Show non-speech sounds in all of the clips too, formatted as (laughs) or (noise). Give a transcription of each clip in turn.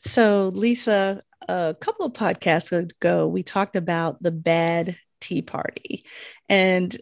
So, Lisa, a couple of podcasts ago, we talked about the bad tea party and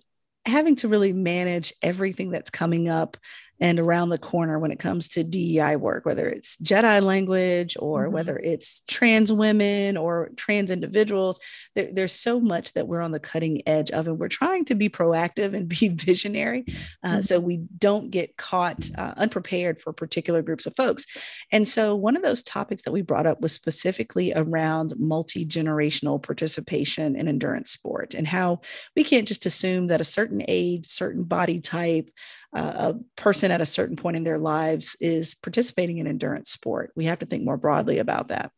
having to really manage everything that's coming up and around the corner when it comes to DEI work, whether it's Jedi language or mm-hmm. whether it's trans women or trans individuals. There, there's so much that we're on the cutting edge of, and we're trying to be proactive and (laughs) be visionary uh, mm-hmm. so we don't get caught uh, unprepared for particular groups of folks. And so, one of those topics that we brought up was specifically around multi generational participation in endurance sport and how we can't just assume that a certain age, certain body type, uh, a person at a certain point in their lives is participating in endurance sport. We have to think more broadly about that.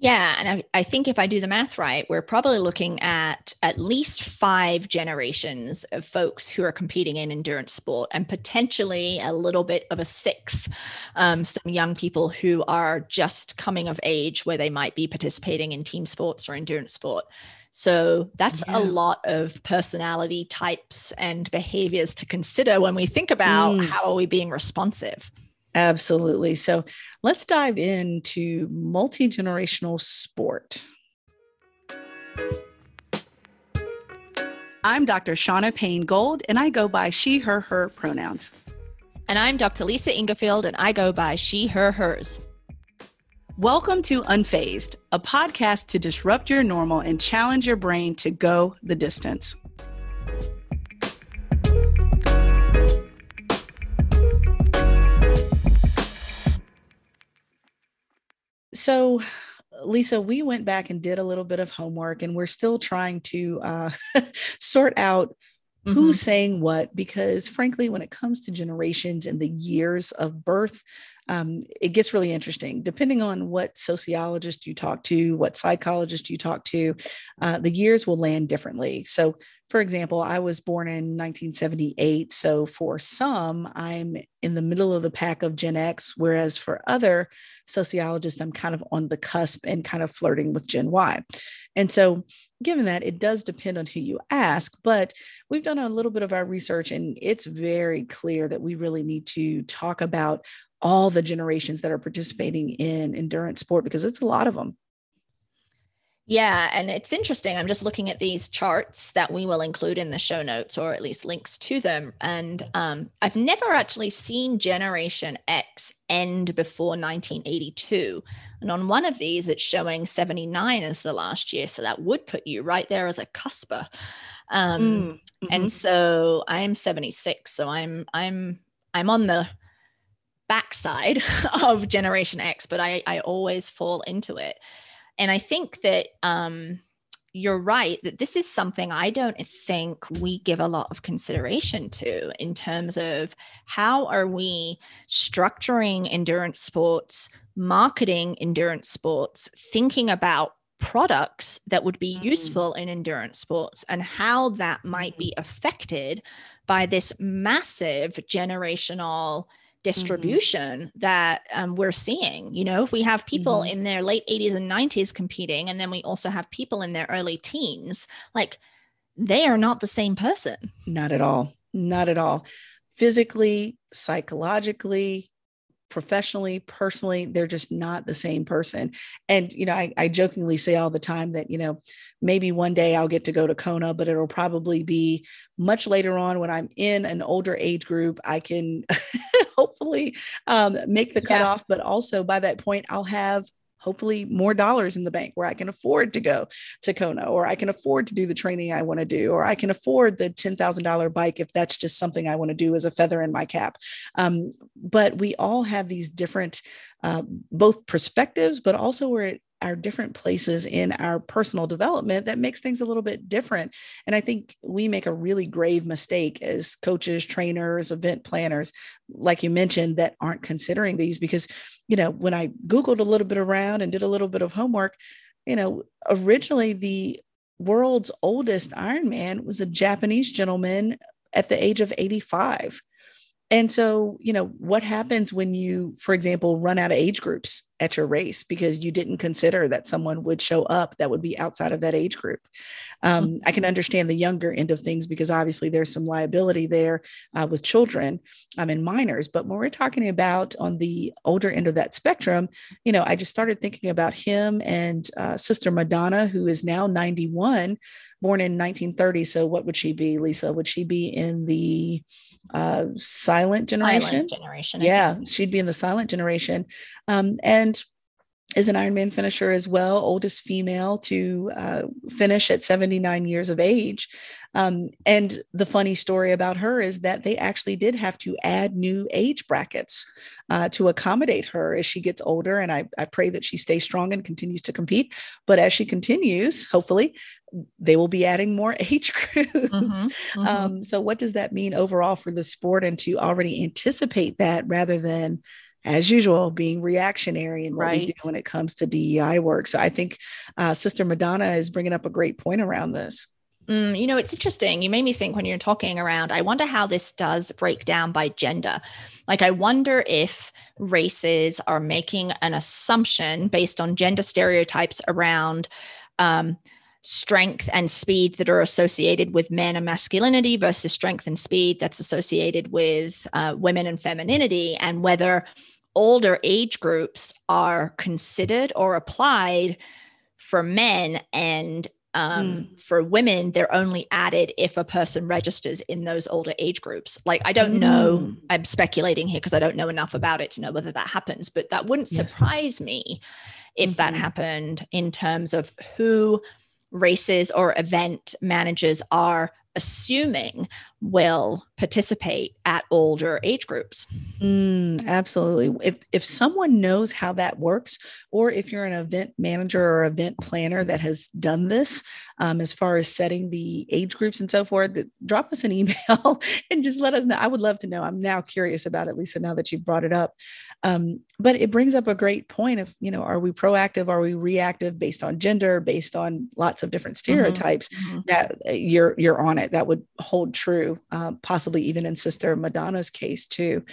Yeah. And I, I, think if I do the math right, we're probably looking at at least five generations of folks who are competing in endurance sport and potentially a little bit of a sixth, um, some young people who are just coming of age where they might be participating in team sports or endurance sport. So that's yeah. a lot of personality types and behaviors to consider when we think about mm. how are we being responsive. Absolutely. So let's dive into multi generational sport. I'm Dr. Shauna Payne Gold, and I go by she, her, her pronouns. And I'm Dr. Lisa Ingarfield, and I go by she, her, hers. Welcome to Unfazed, a podcast to disrupt your normal and challenge your brain to go the distance. So, Lisa, we went back and did a little bit of homework, and we're still trying to uh, (laughs) sort out mm-hmm. who's saying what because frankly when it comes to generations and the years of birth um, it gets really interesting depending on what sociologist you talk to, what psychologist you talk to. Uh, the years will land differently. So, for example, I was born in 1978. So, for some, I'm in the middle of the pack of Gen X, whereas for other sociologists, I'm kind of on the cusp and kind of flirting with Gen Y. And so, given that, it does depend on who you ask, but we've done a little bit of our research and it's very clear that we really need to talk about all the generations that are participating in endurance sport because it's a lot of them. Yeah, and it's interesting. I'm just looking at these charts that we will include in the show notes, or at least links to them. And um, I've never actually seen Generation X end before 1982. And on one of these, it's showing 79 as the last year. So that would put you right there as a cusper. Um, mm, mm-hmm. And so I'm 76. So I'm I'm I'm on the backside (laughs) of Generation X, but I, I always fall into it. And I think that um, you're right that this is something I don't think we give a lot of consideration to in terms of how are we structuring endurance sports, marketing endurance sports, thinking about products that would be mm. useful in endurance sports and how that might be mm-hmm. affected by this massive generational. Distribution mm-hmm. that um, we're seeing. You know, we have people mm-hmm. in their late 80s and 90s competing, and then we also have people in their early teens. Like, they are not the same person. Not at all. Not at all. Physically, psychologically, professionally, personally, they're just not the same person. And, you know, I, I, jokingly say all the time that, you know, maybe one day I'll get to go to Kona, but it'll probably be much later on when I'm in an older age group. I can (laughs) hopefully um, make the cutoff, yeah. but also by that point, I'll have hopefully more dollars in the bank where I can afford to go to Kona or I can afford to do the training I want to do or I can afford the $10,000 bike if that's just something I want to do as a feather in my cap. Um, but we all have these different uh, both perspectives, but also we're our different places in our personal development that makes things a little bit different. And I think we make a really grave mistake as coaches, trainers, event planners, like you mentioned, that aren't considering these because, you know, when I Googled a little bit around and did a little bit of homework, you know, originally the world's oldest Ironman was a Japanese gentleman at the age of 85. And so, you know, what happens when you, for example, run out of age groups at your race because you didn't consider that someone would show up that would be outside of that age group? Um, mm-hmm. I can understand the younger end of things because obviously there's some liability there uh, with children um, and minors. But when we're talking about on the older end of that spectrum, you know, I just started thinking about him and uh, Sister Madonna, who is now 91, born in 1930. So what would she be, Lisa? Would she be in the uh, silent generation. Silent generation. Yeah, she'd be in the silent generation. Um, and is an Ironman finisher as well, oldest female to uh, finish at 79 years of age. Um, and the funny story about her is that they actually did have to add new age brackets uh, to accommodate her as she gets older. And I, I pray that she stays strong and continues to compete. But as she continues, hopefully, they will be adding more (laughs) age groups. Mm-hmm, mm-hmm. Um, so, what does that mean overall for the sport and to already anticipate that rather than as usual, being reactionary in what right. we do when it comes to DEI work. So I think uh, Sister Madonna is bringing up a great point around this. Mm, you know, it's interesting. You made me think when you're talking around, I wonder how this does break down by gender. Like, I wonder if races are making an assumption based on gender stereotypes around. Um, strength and speed that are associated with men and masculinity versus strength and speed that's associated with uh, women and femininity, and whether older age groups are considered or applied for men and um, mm. for women they're only added if a person registers in those older age groups like i don't mm. know i'm speculating here because i don't know enough about it to know whether that happens but that wouldn't yes. surprise me if mm-hmm. that happened in terms of who races or event managers are assuming will participate at older age groups. Mm, absolutely. If if someone knows how that works, or if you're an event manager or event planner that has done this, um, as far as setting the age groups and so forth, drop us an (laughs) email and just let us know. I would love to know. I'm now curious about it, Lisa. Now that you've brought it up, um, but it brings up a great point of you know, are we proactive? Are we reactive based on gender? Based on lots of different mm-hmm. stereotypes? Mm-hmm. That uh, you're you're on it. That would hold true uh, possibly even in Sister Madonna's case too.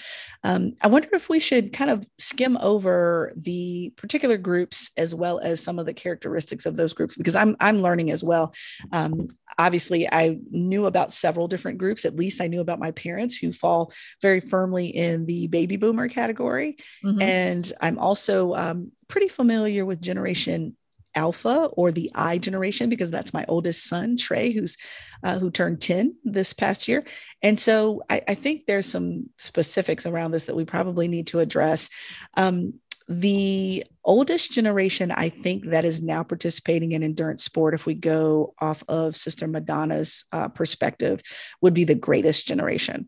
Um, I wonder if we should kind of skim over the particular groups as well as some of the characteristics of those groups because I'm I'm learning as well. Um, obviously, I knew about several different groups. At least I knew about my parents who fall very firmly in the baby boomer category, mm-hmm. and I'm also um, pretty familiar with Generation Alpha or the I generation because that's my oldest son Trey, who's uh, who turned ten this past year, and so I, I, think there's some specifics around this that we probably need to address. Um, the oldest generation, I think, that is now participating in endurance sport, if we go off of Sister Madonna's uh, perspective, would be the greatest generation.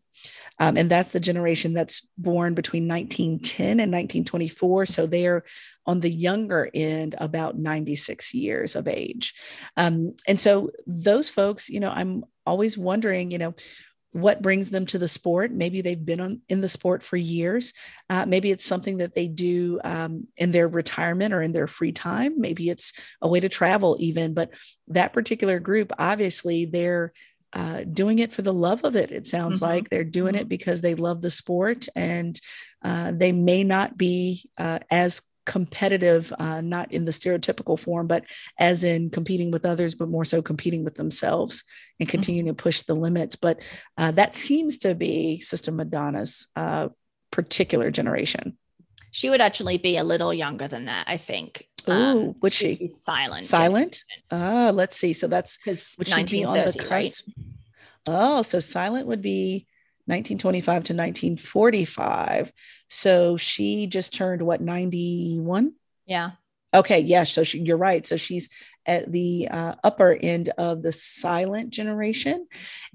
Um, and that's the generation that's born between 1910 and 1924. So they're on the younger end, about 96 years of age. Um, and so those folks, you know, I'm always wondering, you know, what brings them to the sport maybe they've been on, in the sport for years uh, maybe it's something that they do um, in their retirement or in their free time maybe it's a way to travel even but that particular group obviously they're uh, doing it for the love of it. It sounds mm-hmm. like they're doing it mm-hmm. because they love the sport and uh, they may not be uh, as competitive, uh, not in the stereotypical form, but as in competing with others, but more so competing with themselves and mm-hmm. continuing mm-hmm. to push the limits. But uh, that seems to be Sister Madonna's uh, particular generation. She would actually be a little younger than that, I think. Oh, um, would she? silent. Silent. Ah, let's see. So that's would she be on the cusp? Right? Oh, so silent would be 1925 to 1945. So she just turned what 91? Yeah. Okay. Yeah. So she, you're right. So she's at the uh, upper end of the silent generation,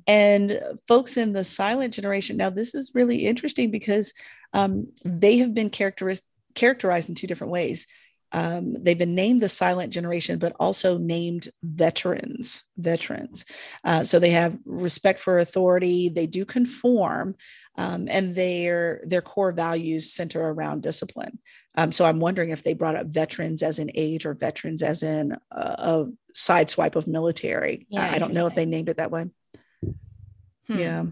and folks in the silent generation. Now, this is really interesting because um, they have been characterized characterized in two different ways. Um, they've been named the silent generation, but also named veterans. Veterans. Uh, so they have respect for authority. They do conform, um, and their their core values center around discipline. Um, so I'm wondering if they brought up veterans as an age or veterans as in a, a sideswipe of military. Yeah, I don't know if they named it that way. Hmm. Yeah.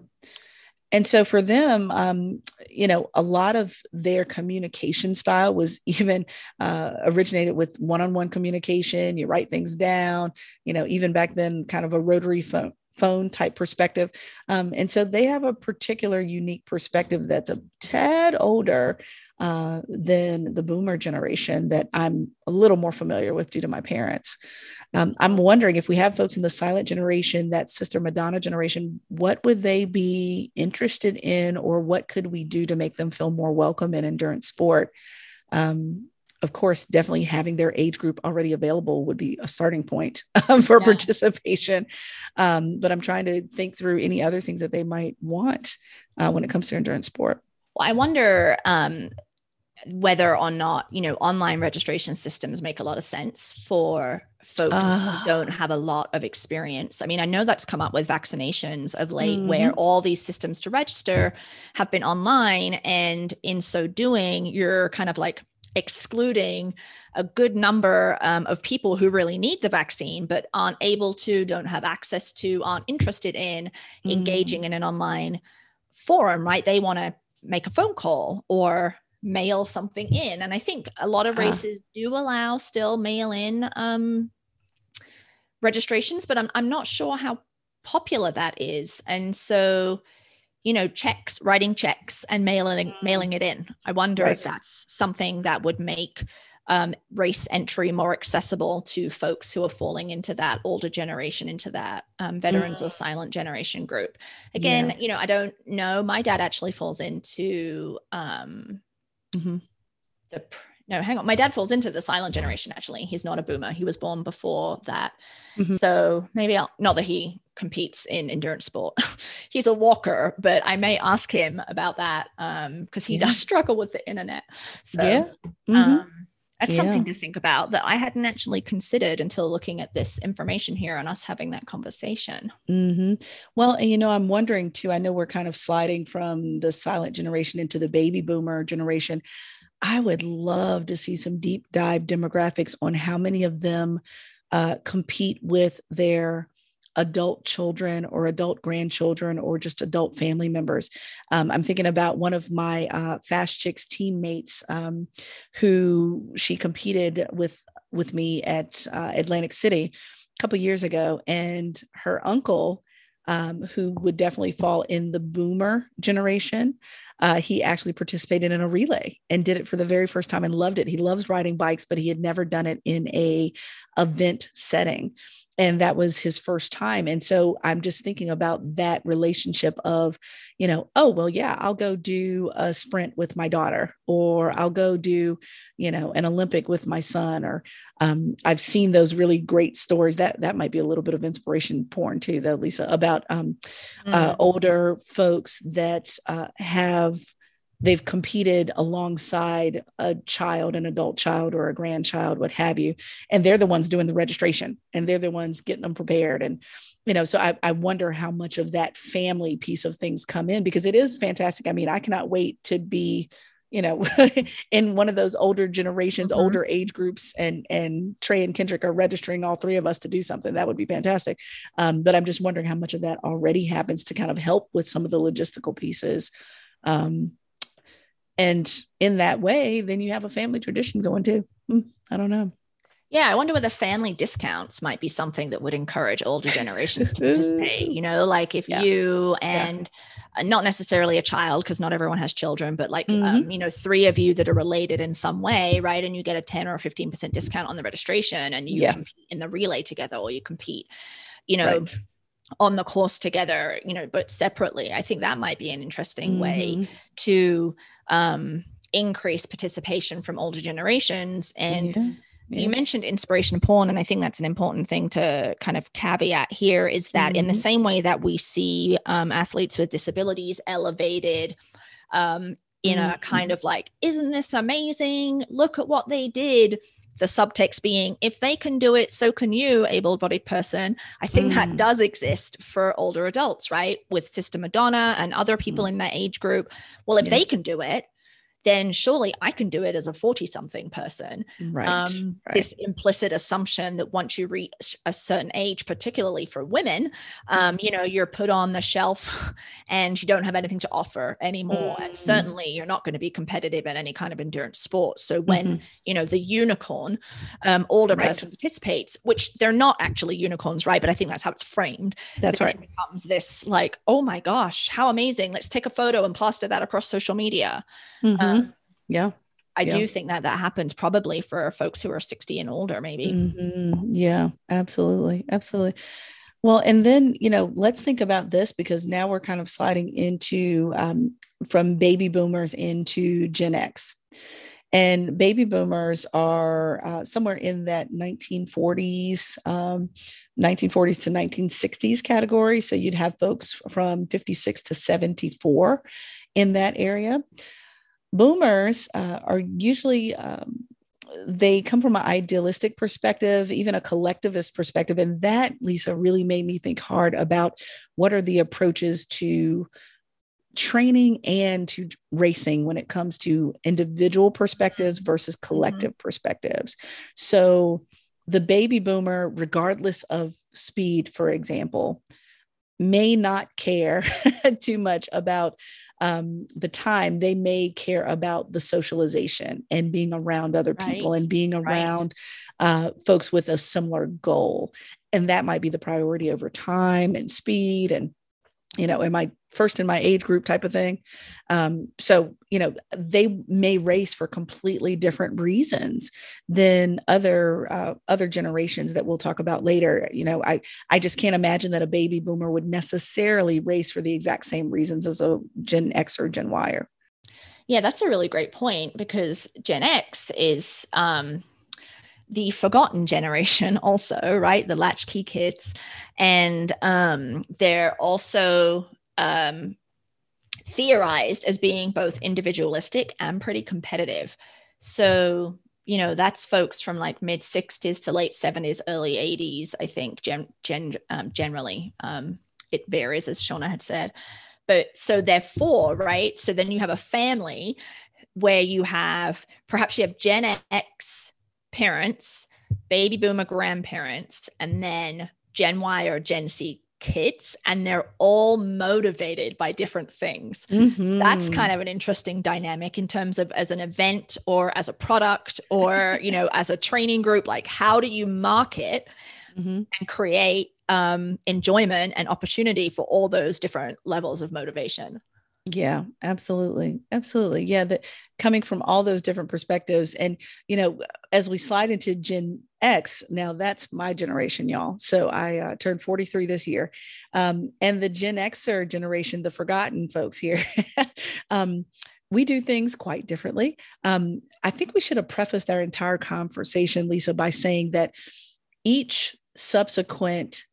And so for them, um, you know, a lot of their communication style was (laughs) even uh, originated with one-on-one communication. You write things down, you know, even back then, kind of a rotary phone phone type perspective. Um, and so they have a particular unique perspective that's a tad older uh, than the boomer generation that I'm a little more familiar with due to my parents. Um, I'm wondering if we have folks in the silent generation, that Sister Madonna generation, what would they be interested in, or what could we do to make them feel more welcome in endurance sport? Um, of course, definitely having their age group already available would be a starting point um, for yeah. participation. Um, but I'm trying to think through any other things that they might want uh, when it comes to endurance sport. Well, I wonder um, whether or not you know online registration systems make a lot of sense for folks uh, who ah. don't have a lot of experience i mean i know that's come up with vaccinations of late mm-hmm. where all these systems to register have been online and in so doing you're kind of like excluding a good number um, of people who really need the vaccine but aren't able to don't have access to aren't interested in mm-hmm. engaging in an online forum right they want to make a phone call or mail something in. And I think a lot of races uh. do allow still mail in um, registrations, but I'm, I'm not sure how popular that is. And so, you know, checks, writing checks and mailing mm. mailing it in. I wonder right. if that's something that would make um, race entry more accessible to folks who are falling into that older generation, into that um, veterans mm. or silent generation group. Again, yeah. you know, I don't know. My dad actually falls into um, Mm-hmm. The no, hang on. My dad falls into the silent generation. Actually, he's not a boomer. He was born before that. Mm-hmm. So maybe I'll not that he competes in endurance sport. (laughs) he's a walker, but I may ask him about that because um, he yeah. does (laughs) struggle with the internet. So, yeah. Mm-hmm. Um, that's yeah. something to think about that I hadn't actually considered until looking at this information here and us having that conversation. Mm-hmm. Well, and you know, I'm wondering too. I know we're kind of sliding from the silent generation into the baby boomer generation. I would love to see some deep dive demographics on how many of them uh, compete with their adult children or adult grandchildren or just adult family members. Um, I'm thinking about one of my uh, Fast Chicks teammates um, who she competed with with me at uh, Atlantic City a couple years ago, and her uncle. Um, who would definitely fall in the boomer generation. Uh, he actually participated in a relay and did it for the very first time and loved it. He loves riding bikes, but he had never done it in a event setting and that was his first time and so i'm just thinking about that relationship of you know oh well yeah i'll go do a sprint with my daughter or i'll go do you know an olympic with my son or um, i've seen those really great stories that that might be a little bit of inspiration porn too though lisa about um, mm-hmm. uh, older folks that uh, have they've competed alongside a child, an adult child, or a grandchild, what have you. And they're the ones doing the registration and they're the ones getting them prepared. And, you know, so I, I wonder how much of that family piece of things come in because it is fantastic. I mean, I cannot wait to be you know (laughs) in one of those older generations mm-hmm. older age groups and and trey and kendrick are registering all three of us to do something that would be fantastic um, but i'm just wondering how much of that already happens to kind of help with some of the logistical pieces um, and in that way then you have a family tradition going too hmm, i don't know yeah i wonder whether family discounts might be something that would encourage older generations to participate (laughs) you know like if yeah. you and yeah. not necessarily a child because not everyone has children but like mm-hmm. um, you know three of you that are related in some way right and you get a 10 or 15% discount on the registration and you yeah. compete in the relay together or you compete you know right on the course together you know but separately i think that might be an interesting mm-hmm. way to um, increase participation from older generations. And yeah. Yeah. you mentioned inspiration porn, and I think that's an important thing to kind of caveat here is that mm-hmm. in the mm-hmm. same way that we see um, athletes with disabilities elevated. Um, in mm-hmm. a kind of like, isn't this amazing? Look at what they did the subtext being if they can do it so can you able-bodied person i think mm. that does exist for older adults right with sister madonna and other people mm. in that age group well if yeah. they can do it then surely I can do it as a 40 something person. Right, um, right, This implicit assumption that once you reach a certain age, particularly for women, um, you know, you're put on the shelf (laughs) and you don't have anything to offer anymore. Mm-hmm. And certainly you're not going to be competitive in any kind of endurance sport. So when, mm-hmm. you know, the unicorn um, older right. person participates, which they're not actually unicorns, right? But I think that's how it's framed. That's right. It becomes this like, oh my gosh, how amazing. Let's take a photo and plaster that across social media. Mm-hmm. Yeah. I yeah. do think that that happens probably for folks who are 60 and older, maybe. Mm-hmm. Yeah, absolutely. Absolutely. Well, and then, you know, let's think about this because now we're kind of sliding into um, from baby boomers into Gen X. And baby boomers are uh, somewhere in that 1940s, um, 1940s to 1960s category. So you'd have folks from 56 to 74 in that area. Boomers uh, are usually um, they come from an idealistic perspective, even a collectivist perspective. And that, Lisa, really made me think hard about what are the approaches to training and to racing when it comes to individual perspectives versus mm-hmm. collective mm-hmm. perspectives. So, the baby boomer, regardless of speed, for example, may not care (laughs) too much about um, the time. They may care about the socialization and being around other people right. and being around right. uh, folks with a similar goal. And that might be the priority over time and speed and you know, am I first in my age group type of thing? Um, so, you know, they may race for completely different reasons than other uh, other generations that we'll talk about later. You know, I I just can't imagine that a baby boomer would necessarily race for the exact same reasons as a Gen X or Gen Y. Yeah, that's a really great point because Gen X is um, the forgotten generation (laughs) also right? The latchkey kids. And um, they're also um, theorized as being both individualistic and pretty competitive. So you know that's folks from like mid 60s to late 70s early 80s i think gen, gen um, generally. Um, it varies as shauna had said. But so therefore right? So then you have a family where you have perhaps you have gen x parents, baby boomer grandparents, and then Gen Y or Gen Z kids and they're all motivated by different things mm-hmm. that's kind of an interesting dynamic in terms of as an event or as a product or you know as a training group like how do you market mm-hmm. and create um, enjoyment and opportunity for all those different levels of motivation yeah, absolutely. Absolutely. Yeah, that coming from all those different perspectives and you know, as we slide into Gen X, now that's my generation, y'all. So I uh, turned 43 this year. Um, and the Gen Xer generation, the forgotten folks here, (laughs) um, we do things quite differently. Um, I think we should have prefaced our entire conversation, Lisa, by saying that each subsequent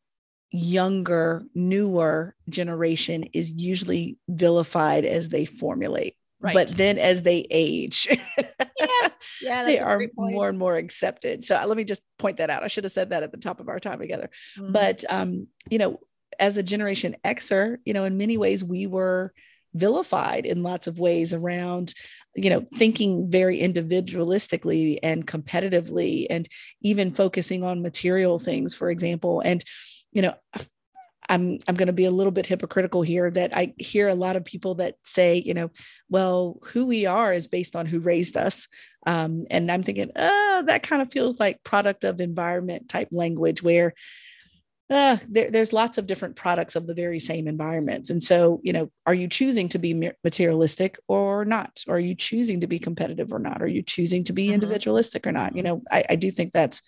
younger, newer generation is usually vilified as they formulate. Right. But then as they age, (laughs) yeah, yeah they are more and more accepted. So uh, let me just point that out. I should have said that at the top of our time together. Mm-hmm. But um, you know, as a generation Xer, you know, in many ways we were vilified in lots of ways around you know thinking very individualistically and competitively and even focusing on material things for example and you know, I'm I'm going to be a little bit hypocritical here that I hear a lot of people that say, you know, well, who we are is based on who raised us. Um, and I'm thinking, oh, that kind of feels like product of environment type language where uh, there, there's lots of different products of the very same environments. And so, you know, are you choosing to be materialistic or not? Or are you choosing to be competitive or not? Are you choosing to be mm-hmm. individualistic or not? You know, I, I do think that's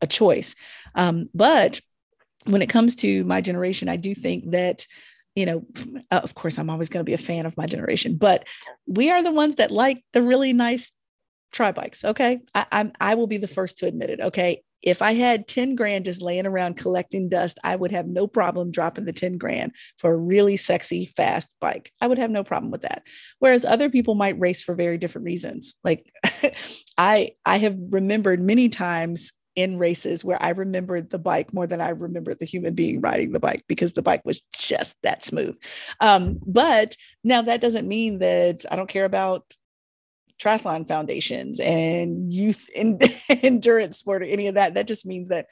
a choice. Um, but when it comes to my generation, I do think that, you know, uh, of course, I'm always going to be a fan of my generation, but we are the ones that like the really nice tri bikes. Okay. I, I'm, I will be the first to admit it. Okay. If I had 10 grand just laying around collecting dust, I would have no problem dropping the 10 grand for a really sexy, fast bike. I would have no problem with that. Whereas other people might race for very different reasons. Like (laughs) I, I have remembered many times in races where I remembered the bike more than I remembered the human being riding the bike because the bike was just that smooth. Um, but now that doesn't mean that I don't care about triathlon foundations and youth (laughs) in, endurance sport or any of that. That just means that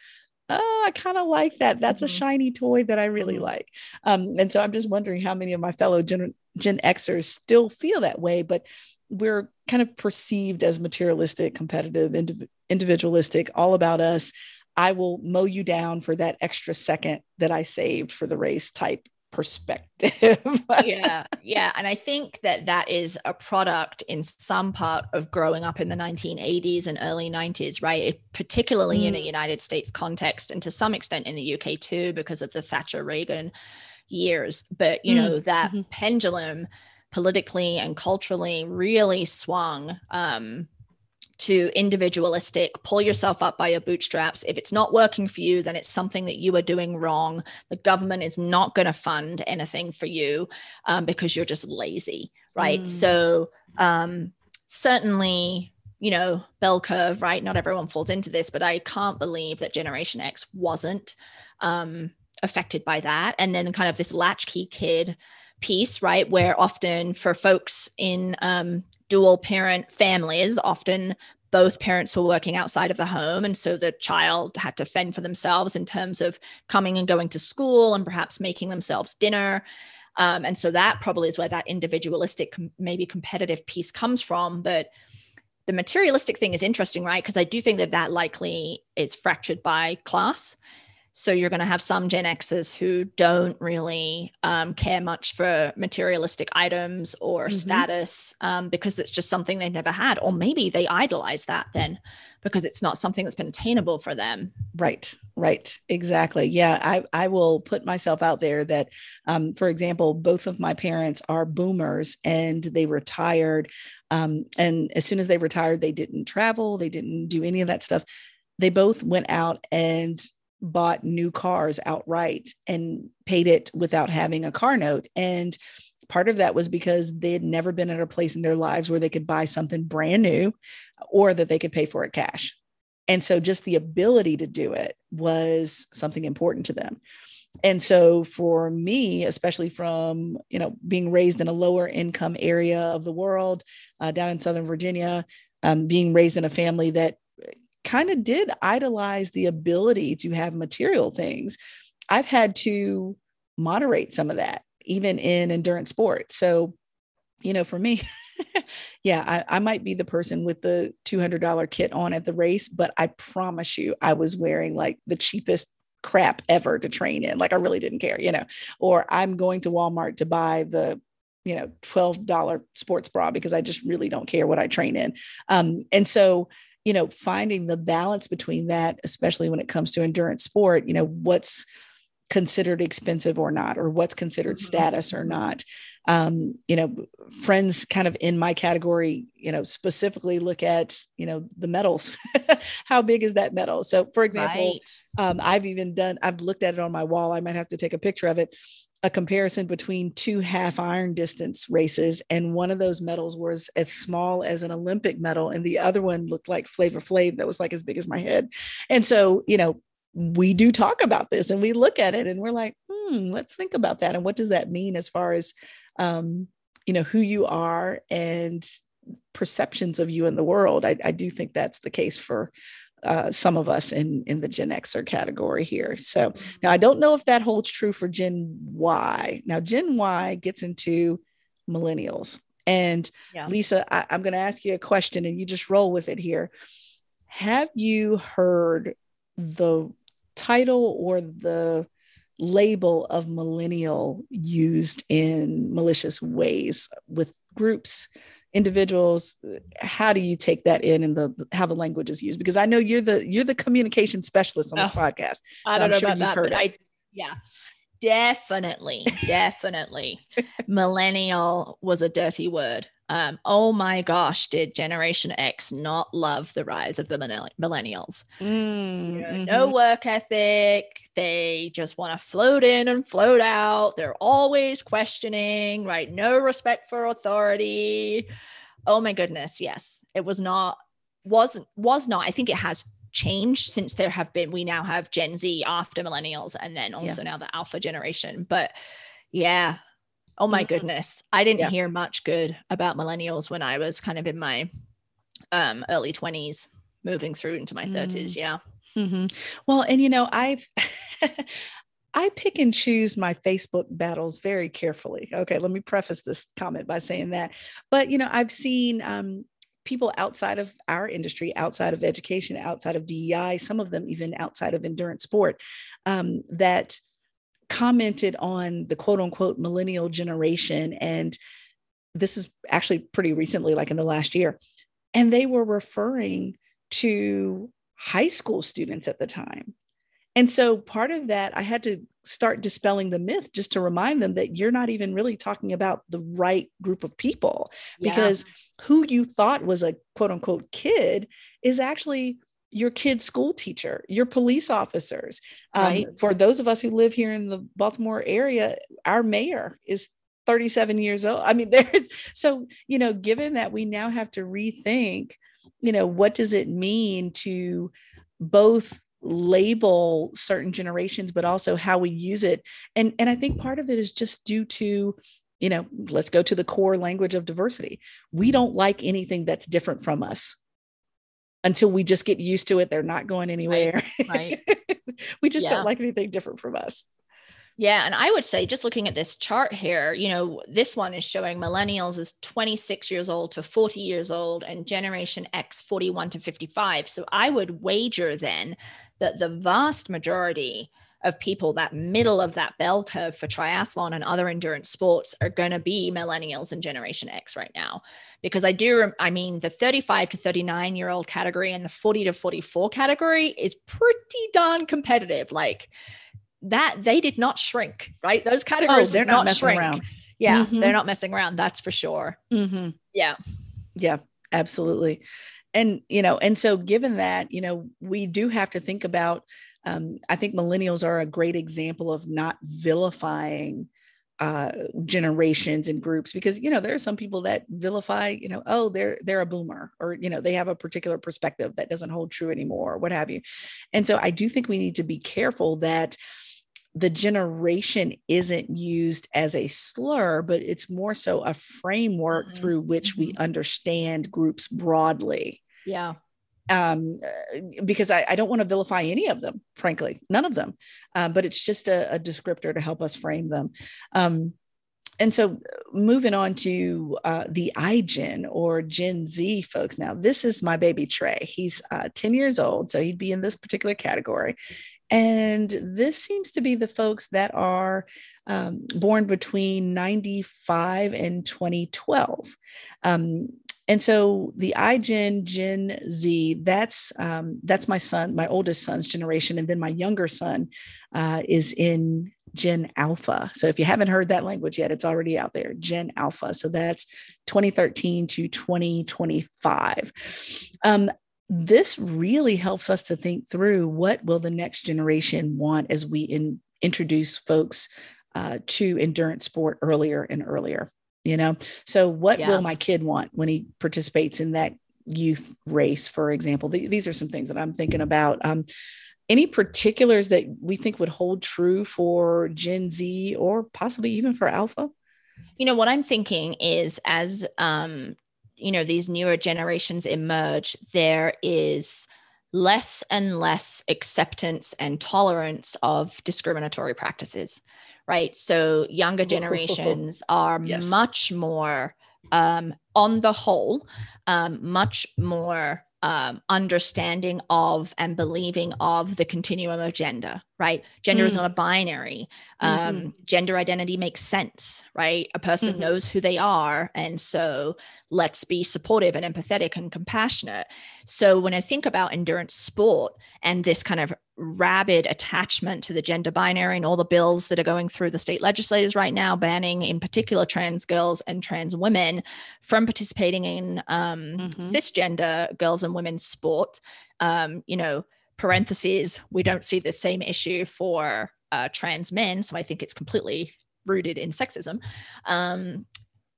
oh, I kind of like that. That's mm-hmm. a shiny toy that I really mm-hmm. like. Um, and so I'm just wondering how many of my fellow Gen, Gen Xers still feel that way, but we're kind of perceived as materialistic, competitive, indiv- individualistic, all about us. I will mow you down for that extra second that I saved for the race type perspective. (laughs) yeah, yeah, and I think that that is a product in some part of growing up in the 1980s and early 90s, right? It, particularly mm. in a mm. United States context, and to some extent in the UK too, because of the Thatcher Reagan years. But you mm. know that mm-hmm. pendulum politically and culturally really swung um, to individualistic, pull yourself up by your bootstraps. If it's not working for you, then it's something that you are doing wrong. The government is not going to fund anything for you um, because you're just lazy, right? Mm. So, um, certainly, you know, bell curve, right? Not everyone falls into this, but I can't believe that Generation X wasn't um, affected by that. And then, kind of this latchkey kid piece, right? Where often for folks in um, dual parent families, often both parents were working outside of the home. And so the child had to fend for themselves in terms of coming and going to school and perhaps making themselves dinner. Um, and so that probably is where that individualistic, maybe competitive piece comes from. But the materialistic thing is interesting, right? Because I do think that that likely is fractured by class. So you're going to have some Gen Xers who don't really um, care much for materialistic items or mm-hmm. status um, because it's just something they've never had. Or maybe they idolize that then because it's not something that's been attainable for them. Right, right, exactly. Yeah, I, I will put myself out there that, um, for example, both of my parents are boomers and they retired. Um, and as soon as they retired, they didn't travel, they didn't do any of that stuff. They both went out and bought new cars outright and paid it without having a car note. And part of that was because they had never been at a place in their lives where they could buy something brand new or that they could pay for it cash. And so just the ability to do it was something important to them. And so for me, especially from, you know, being raised in a lower income area of the world uh, down in Southern Virginia, um, being raised in a family that kind of did idolize the ability to have material things. I've had to moderate some of that, even in endurance sports. So, you know, for me, (laughs) yeah, I, I, might be the person with the $200 kit on at the race, but I promise you, I was wearing like the cheapest crap ever to train in. Like I really didn't care, you know, or I'm going to Walmart to buy the you know $12 sports bra because i just really don't care what i train in um, and so you know finding the balance between that especially when it comes to endurance sport you know what's considered expensive or not or what's considered mm-hmm. status or not. Um, you know friends kind of in my category you know specifically look at you know the medals. (laughs) How big is that medal? So for example right. um, i've even done i've looked at it on my wall. I might have to take a picture of it a comparison between two half iron distance races, and one of those medals was as small as an Olympic medal, and the other one looked like Flavor Flav that was like as big as my head. And so, you know, we do talk about this and we look at it and we're like, hmm, let's think about that. And what does that mean as far as, um, you know, who you are and perceptions of you in the world? I, I do think that's the case for uh, some of us in in the Gen Xer category here. So now I don't know if that holds true for Gen Y. Now Gen Y gets into millennials, and yeah. Lisa, I, I'm going to ask you a question, and you just roll with it here. Have you heard the title or the label of millennial used in malicious ways with groups individuals how do you take that in and the how the language is used? Because i know you're the you're the communication specialist on this oh, podcast so i don't know sure about that it. i yeah. Definitely definitely. (laughs) Millennial was a dirty word um, oh my gosh, did Generation X not love the rise of the millennials? Mm, you know, mm-hmm. No work ethic. They just want to float in and float out. They're always questioning, right? No respect for authority. Oh my goodness, yes. It was not, was was not. I think it has changed since there have been, we now have Gen Z after millennials and then also yeah. now the alpha generation. But yeah, Oh my mm-hmm. goodness. I didn't yeah. hear much good about millennials when I was kind of in my um, early 20s, moving through into my 30s. Mm. Yeah. Mm-hmm. Well, and you know, I've (laughs) I pick and choose my Facebook battles very carefully. Okay, let me preface this comment by saying that. But you know, I've seen um, people outside of our industry, outside of education, outside of DEI, some of them even outside of endurance sport, um, that commented on the quote unquote millennial generation. And this is actually pretty recently, like in the last year. And they were referring to high school students at the time and so part of that, I had to start dispelling the myth just to remind them that you're not even really talking about the right group of people yeah. because who you thought was a quote unquote kid is actually your kid's school teacher, your police officers. Um, right. For those of us who live here in the Baltimore area, our mayor is 37 years old. I mean, (laughs) there's so, you know, given that we now have to rethink, you know, what does it mean to both label certain generations but also how we use it and and i think part of it is just due to you know let's go to the core language of diversity we don't like anything that's different from us until we just get used to it they're not going anywhere right, right. (laughs) we just yeah. don't like anything different from us yeah. And I would say, just looking at this chart here, you know, this one is showing millennials as 26 years old to 40 years old and Generation X 41 to 55. So I would wager then that the vast majority of people that middle of that bell curve for triathlon and other endurance sports are going to be millennials and generation x right now. Because i do i mean the 35 to 39 year old category and the 40 to 44 category is pretty darn competitive. Like that they did not shrink right? Those categories oh, they're not, not messing shrink. around. Yeah mm-hmm. they're not messing around that's for sure. Mm-hmm. yeah. Yeah absolutely. And you know and so given that you know we do have to think about um, i think millennials are a great example of not vilifying uh, generations and groups because you know there are some people that vilify you know oh they're they're a boomer or you know they have a particular perspective that doesn't hold true anymore or what have you and so i do think we need to be careful that the generation isn't used as a slur, but it's more so a framework mm-hmm. through which we mm-hmm. understand groups broadly. Yeah. Um, uh, because I, I don't want to vilify any of them, frankly, none of them. Um, but it's just a, a, descriptor to help us frame them. Um, and so moving on to uh, the iGen or Gen Z folks. Now, this is my baby Trey. He's uh, 10 years old, so he'd be in this particular category. And this seems to be the folks that are um, born between 95 and 2012. Um, and so the iGen Gen Z, that's um, that's my son, my oldest son's generation, and then my younger son uh, is in Gen Alpha. So if you haven't heard that language yet, it's already out there, Gen Alpha. So that's 2013 to 2025. Um, this really helps us to think through what will the next generation want as we in, introduce folks uh, to endurance sport earlier and earlier you know? So what yeah. will my kid want when he participates in that youth race for example? These are some things that i'm thinking about. Um, any particulars that we think would hold true for gen z or possibly even for alpha? You know what i'm thinking is as um, you know these newer generations emerge there is less and less acceptance and tolerance of discriminatory practices right? So younger (laughs) generations are yes. much more, um, on the whole, um, much more um, understanding of and believing of the continuum of gender, right? Gender mm. is not a binary. Um, mm-hmm. Gender identity makes sense, right? A person mm-hmm. knows who they are. And so let's be supportive and empathetic and compassionate. So when I think about endurance sport and this kind of rabid attachment to the gender binary and all the bills that are going through the state legislators right now, banning in particular trans girls and trans women from participating in um, mm-hmm. cisgender girls and women's sport. Um, you know, parentheses, we don't see the same issue for uh, trans men. So I think it's completely rooted in sexism. Um,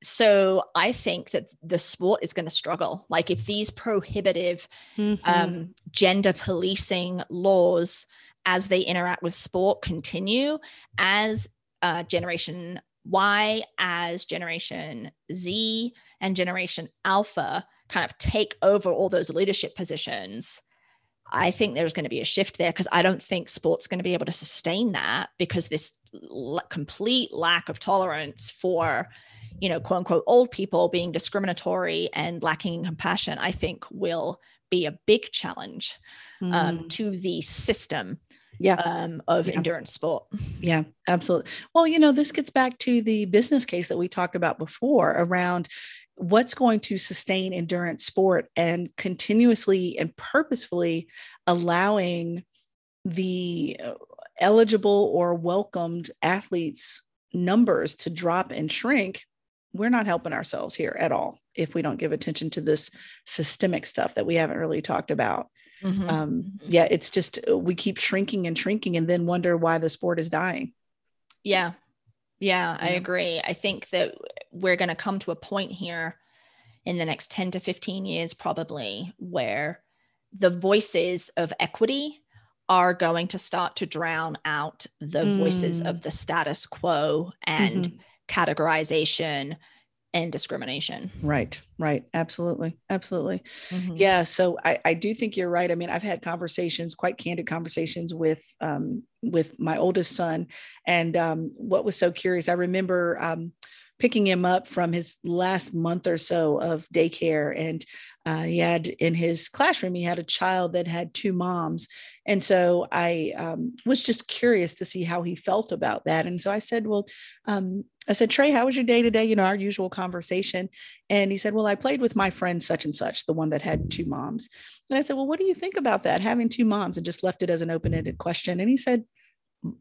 so I think that the sport is going to struggle. Like if these prohibitive mm-hmm. um, gender policing laws as they interact with sport continue, as uh, Generation Y, as Generation Z and Generation Alpha kind of take over all those leadership positions, I think there's going to be a shift there because I don't think sport's going to be able to sustain that because this l- complete lack of tolerance for, you know, quote unquote, old people being discriminatory and lacking in compassion, I think will be a big challenge um, mm. to the system yeah. Um, of yeah. endurance sport. Yeah, absolutely. Well, you know, this gets back to the business case that we talked about before around what's going to sustain endurance sport and continuously and purposefully allowing the uh, eligible or welcomed athletes numbers to drop and shrink we're not helping ourselves here at all if we don't give attention to this systemic stuff that we haven't really talked about mm-hmm. um, mm-hmm. yeah it's just uh, we keep shrinking and shrinking and then wonder why the sport is dying yeah yeah, I agree. I think that we're going to come to a point here in the next 10 to 15 years, probably, where the voices of equity are going to start to drown out the mm. voices of mm. the status quo and mm-hmm. Categorization and discrimination. Right, right. Absolutely. Absolutely. Mm-hmm. Yeah. So I, I do think you're right. I mean, I've had conversations, quite candid conversations with um, with my oldest son. And um, what was so curious, I remember um, picking him up from his last month or so of daycare. And uh, he had in his classroom, he had a child that had two moms. And so I um, was just curious to see how he felt about that. And so I said, Well, um, I said, Trey, how was your day today? You know, our usual conversation. And he said, Well, I played with my friend such and such, the one that had two moms. And I said, Well, what do you think about that, having two moms? And just left it as an open ended question. And he said,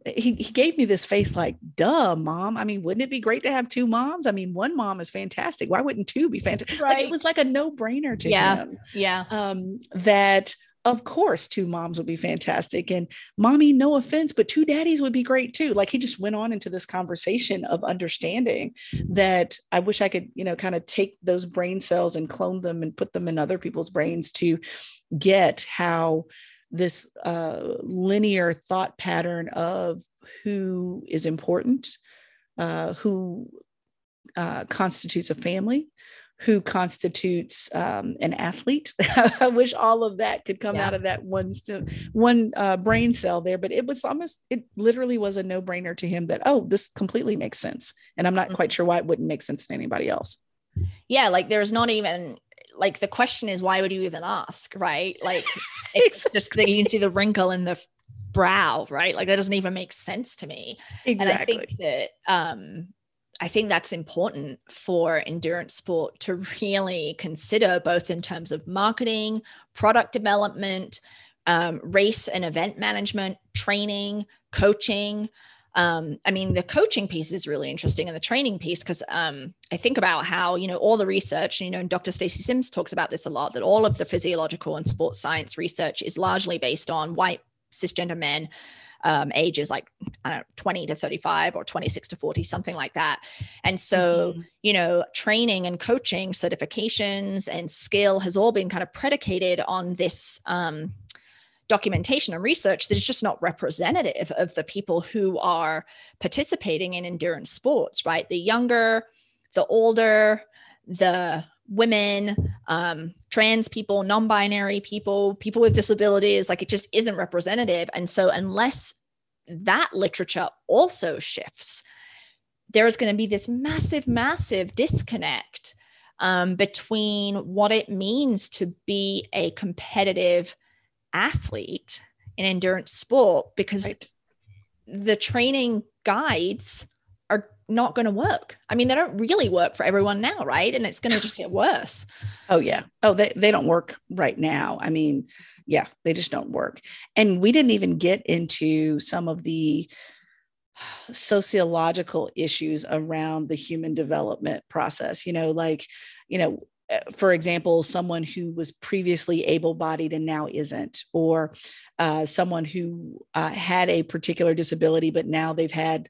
he, he gave me this face like, duh, mom. I mean, wouldn't it be great to have two moms? I mean, one mom is fantastic. Why wouldn't two be fantastic? Right. Like it was like a no brainer to yeah. him. Yeah. Um, that of course two moms would be fantastic and mommy no offense but two daddies would be great too like he just went on into this conversation of understanding that i wish i could you know kind of take those brain cells and clone them and put them in other people's brains to get how this uh, linear thought pattern of who is important uh, who uh, constitutes a family who constitutes um, an athlete. (laughs) I wish all of that could come yeah. out of that one st- one uh, brain cell there, but it was almost it literally was a no brainer to him that oh this completely makes sense, and I'm not mm-hmm. quite sure why it wouldn't make sense to anybody else. Yeah, like there's not even like the question is why would you even ask, right? Like (laughs) it's exactly. just you can see the wrinkle in the brow, right? Like that doesn't even make sense to me. Exactly. And I think that um I think that's important for endurance sport to really consider, both in terms of marketing, product development, um, race and event management, training, coaching. Um, I mean, the coaching piece is really interesting and the training piece, because um, I think about how, you know, all the research, you know, Dr. Stacy Sims talks about this a lot, that all of the physiological and sports science research is largely based on white cisgender men um, ages like know, 20 to 35 or 26 to 40, something like that. And so, mm-hmm. you know, training and coaching, certifications, and skill has all been kind of predicated on this. Um, documentation and research that is just not representative of the people who are participating in endurance sports, right? The younger, the older, the women, um, trans people, non binary people, people with disabilities. Like it just isn't representative. And so, unless that literature also shifts, there's going to be this massive, massive disconnect um, between what it means to be a competitive athlete in endurance sport because right. the training guides are not going to work. I mean, they don't really work for everyone now, right? And it's going to just get worse. Oh yeah. Oh, they they don't work right now. I mean, yeah, they just don't work. And we didn't even get into some of the sociological issues around the human development process. You know, like, you know, for example, someone who was previously able bodied and now isn't, or uh, someone who uh, had a particular disability, but now they've had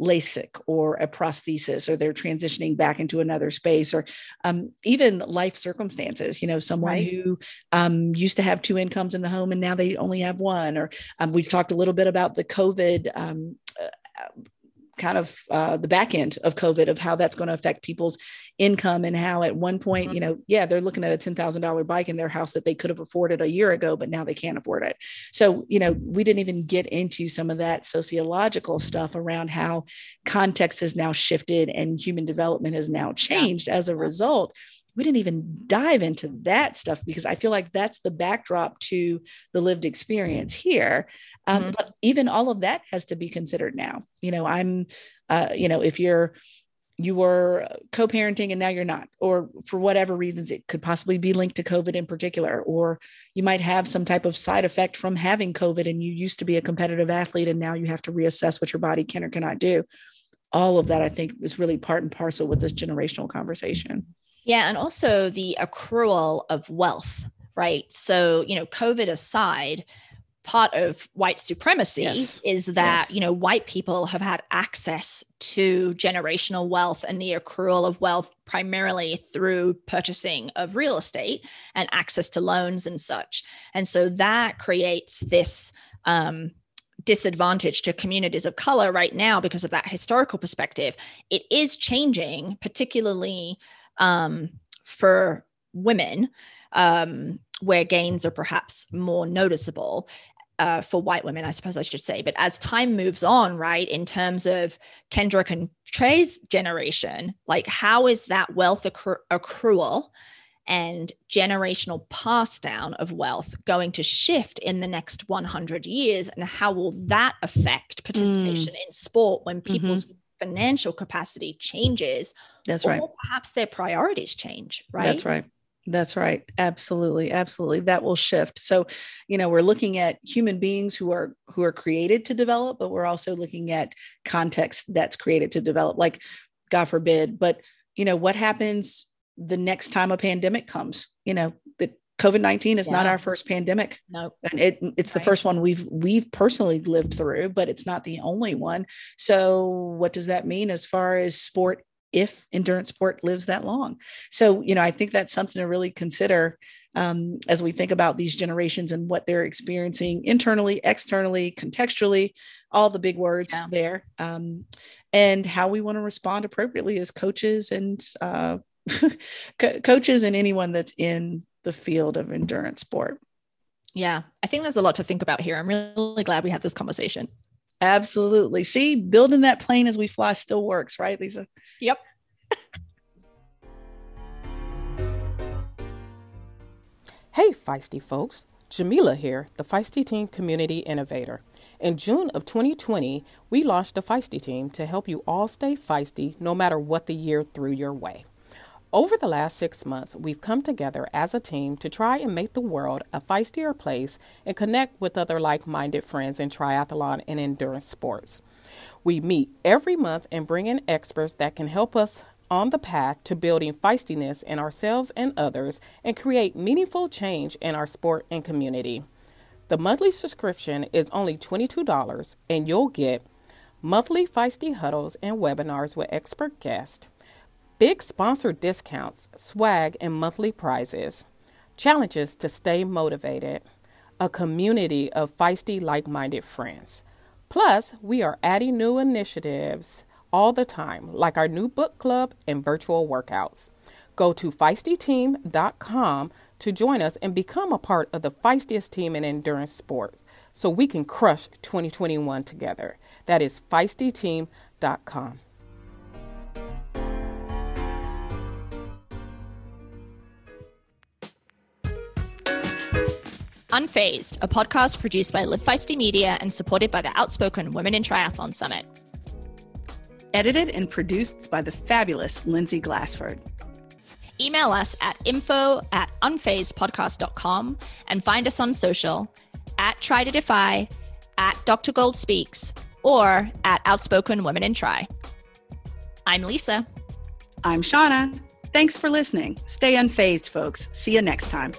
LASIK or a prosthesis, or they're transitioning back into another space, or um, even life circumstances. You know, someone right. who um, used to have two incomes in the home and now they only have one. Or um, we've talked a little bit about the COVID. Kind of uh, the back end of COVID of how that's going to affect people's income and how at one point, mm-hmm. you know, yeah, they're looking at a $10,000 bike in their house that they could have afforded a year ago, but now they can't afford it. So, you know, we didn't even get into some of that sociological stuff around how context has now shifted and human development has now changed as a result we didn't even dive into that stuff because I feel like that's the backdrop to the lived experience here. Um, mm-hmm. But even all of that has to be considered now. You know, I'm, uh, you know, if you're, you were co-parenting and now you're not or for whatever reasons it could possibly be linked to covid in particular or you might have some type of side effect from having covid and you used to be a competitive athlete and now you have to reassess what your body can or cannot do all of that i think is really part and parcel with this generational conversation yeah. And also the accrual of wealth, right? So, you know, COVID aside, part of white supremacy yes. is that yes. you know white people have had access to generational wealth and the accrual of wealth primarily through purchasing of real estate and access to loans and such and so that creates this um, disadvantage to communities of color right now because of that historical perspective it is changing particularly um, for women, um, where gains are perhaps more noticeable. Uh, for white women, I suppose I should say. But as time moves on, right, in terms of Kendrick and Trey's generation, like how is that wealth accru- accrual and generational pass down of wealth going to shift in the next 100 years? And how will that affect participation mm. in sport when mm-hmm. people's mm-hmm financial capacity changes that's right perhaps their priorities change right that's right that's right absolutely absolutely that will shift so you know we're looking at human beings who are who are created to develop but we're also looking at context that's created to develop like god forbid but you know what happens the next time a pandemic comes you know the COVID nineteen is yeah. not our first pandemic. No, and it, it's right. the first one we've we've personally lived through, but it's not the only one. So, what does that mean as far as sport? If endurance sport lives that long, so you know, I think that's something to really consider um, as we think about these generations and what they're experiencing internally, externally, contextually, all the big words yeah. there, um, and how we want to respond appropriately as coaches and uh, (laughs) co- coaches and anyone that's in the field of endurance sport. Yeah, I think there's a lot to think about here. I'm really glad we had this conversation. Absolutely. See, building that plane as we fly still works, right, Lisa? Yep. (laughs) hey, feisty folks. Jamila here, the Feisty Team Community Innovator. In June of 2020, we launched the Feisty Team to help you all stay feisty no matter what the year threw your way. Over the last six months, we've come together as a team to try and make the world a feistier place and connect with other like minded friends in triathlon and endurance sports. We meet every month and bring in experts that can help us on the path to building feistiness in ourselves and others and create meaningful change in our sport and community. The monthly subscription is only $22 and you'll get monthly feisty huddles and webinars with expert guests Big sponsored discounts, swag, and monthly prizes. Challenges to stay motivated. A community of feisty, like minded friends. Plus, we are adding new initiatives all the time, like our new book club and virtual workouts. Go to feistyteam.com to join us and become a part of the feistiest team in endurance sports so we can crush 2021 together. That is feistyteam.com. Unfazed, a podcast produced by Live Feisty Media and supported by the Outspoken Women in Triathlon Summit. Edited and produced by the fabulous Lindsay Glassford. Email us at info at unfazedpodcast.com and find us on social at Tri to Defy, at Dr. Gold Speaks, or at Outspoken Women in Tri. I'm Lisa. I'm Shauna. Thanks for listening. Stay unfazed, folks. See you next time.